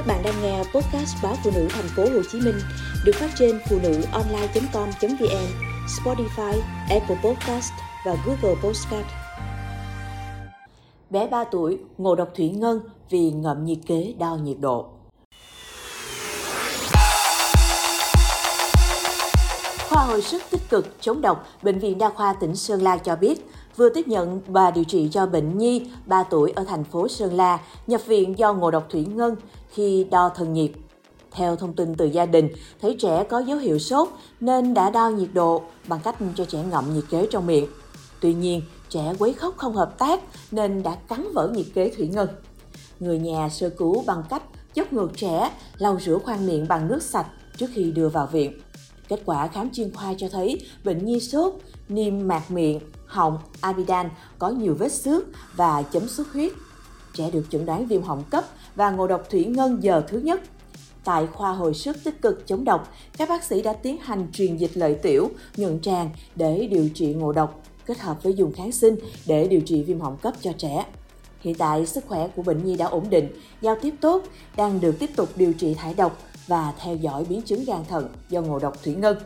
Các bạn đang nghe podcast báo phụ nữ thành phố Hồ Chí Minh được phát trên phụ nữ online.com.vn, Spotify, Apple Podcast và Google Podcast. Bé 3 tuổi ngộ độc thủy ngân vì ngậm nhiệt kế đo nhiệt độ. Khoa hồi sức tích cực chống độc, Bệnh viện Đa khoa tỉnh Sơn La cho biết, vừa tiếp nhận và điều trị cho bệnh nhi 3 tuổi ở thành phố Sơn La nhập viện do ngộ độc thủy ngân khi đo thân nhiệt. Theo thông tin từ gia đình, thấy trẻ có dấu hiệu sốt nên đã đo nhiệt độ bằng cách cho trẻ ngậm nhiệt kế trong miệng. Tuy nhiên, trẻ quấy khóc không hợp tác nên đã cắn vỡ nhiệt kế thủy ngân. Người nhà sơ cứu bằng cách dốc ngược trẻ, lau rửa khoang miệng bằng nước sạch trước khi đưa vào viện. Kết quả khám chuyên khoa cho thấy bệnh nhi sốt, niêm mạc miệng, họng, amidan có nhiều vết xước và chấm xuất huyết. Trẻ được chẩn đoán viêm họng cấp và ngộ độc thủy ngân giờ thứ nhất. Tại khoa hồi sức tích cực chống độc, các bác sĩ đã tiến hành truyền dịch lợi tiểu, nhuận tràng để điều trị ngộ độc, kết hợp với dùng kháng sinh để điều trị viêm họng cấp cho trẻ. Hiện tại, sức khỏe của bệnh nhi đã ổn định, giao tiếp tốt, đang được tiếp tục điều trị thải độc và theo dõi biến chứng gan thận do ngộ độc thủy ngân.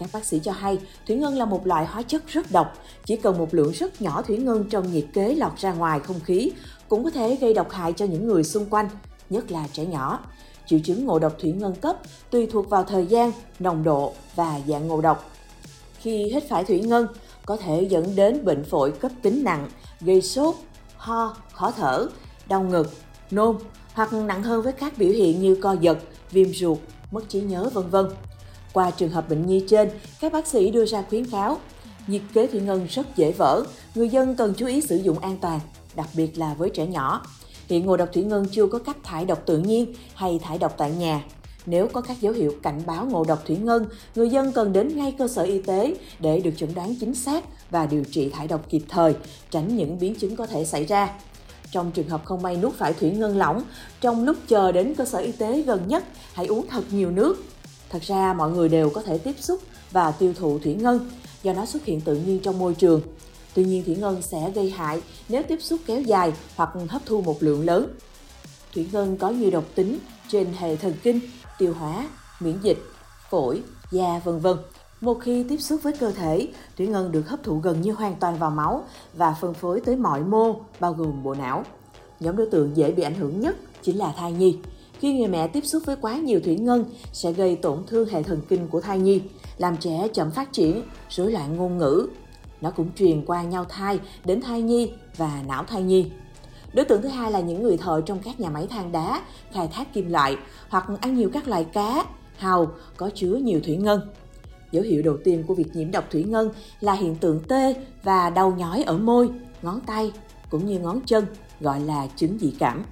Các bác sĩ cho hay, thủy ngân là một loại hóa chất rất độc, chỉ cần một lượng rất nhỏ thủy ngân trong nhiệt kế lọt ra ngoài không khí cũng có thể gây độc hại cho những người xung quanh, nhất là trẻ nhỏ. Triệu chứng ngộ độc thủy ngân cấp tùy thuộc vào thời gian, nồng độ và dạng ngộ độc. Khi hít phải thủy ngân, có thể dẫn đến bệnh phổi cấp tính nặng, gây sốt, ho, khó thở, đau ngực, nôn hoặc nặng hơn với các biểu hiện như co giật, viêm ruột, mất trí nhớ vân vân. Qua trường hợp bệnh nhi trên, các bác sĩ đưa ra khuyến cáo nhiệt kế thủy ngân rất dễ vỡ, người dân cần chú ý sử dụng an toàn, đặc biệt là với trẻ nhỏ. Hiện ngộ độc thủy ngân chưa có cách thải độc tự nhiên hay thải độc tại nhà. Nếu có các dấu hiệu cảnh báo ngộ độc thủy ngân, người dân cần đến ngay cơ sở y tế để được chẩn đoán chính xác và điều trị thải độc kịp thời, tránh những biến chứng có thể xảy ra. Trong trường hợp không may nuốt phải thủy ngân lỏng, trong lúc chờ đến cơ sở y tế gần nhất, hãy uống thật nhiều nước. Thật ra mọi người đều có thể tiếp xúc và tiêu thụ thủy ngân do nó xuất hiện tự nhiên trong môi trường. Tuy nhiên thủy ngân sẽ gây hại nếu tiếp xúc kéo dài hoặc hấp thu một lượng lớn. Thủy ngân có nhiều độc tính trên hệ thần kinh, tiêu hóa, miễn dịch, phổi, da vân vân. Một khi tiếp xúc với cơ thể, thủy ngân được hấp thụ gần như hoàn toàn vào máu và phân phối tới mọi mô, bao gồm bộ não. Nhóm đối tượng dễ bị ảnh hưởng nhất chính là thai nhi. Khi người mẹ tiếp xúc với quá nhiều thủy ngân sẽ gây tổn thương hệ thần kinh của thai nhi, làm trẻ chậm phát triển, rối loạn ngôn ngữ. Nó cũng truyền qua nhau thai đến thai nhi và não thai nhi. Đối tượng thứ hai là những người thợ trong các nhà máy than đá, khai thác kim loại hoặc ăn nhiều các loại cá, hàu có chứa nhiều thủy ngân. Dấu hiệu đầu tiên của việc nhiễm độc thủy ngân là hiện tượng tê và đau nhói ở môi, ngón tay cũng như ngón chân, gọi là chứng dị cảm.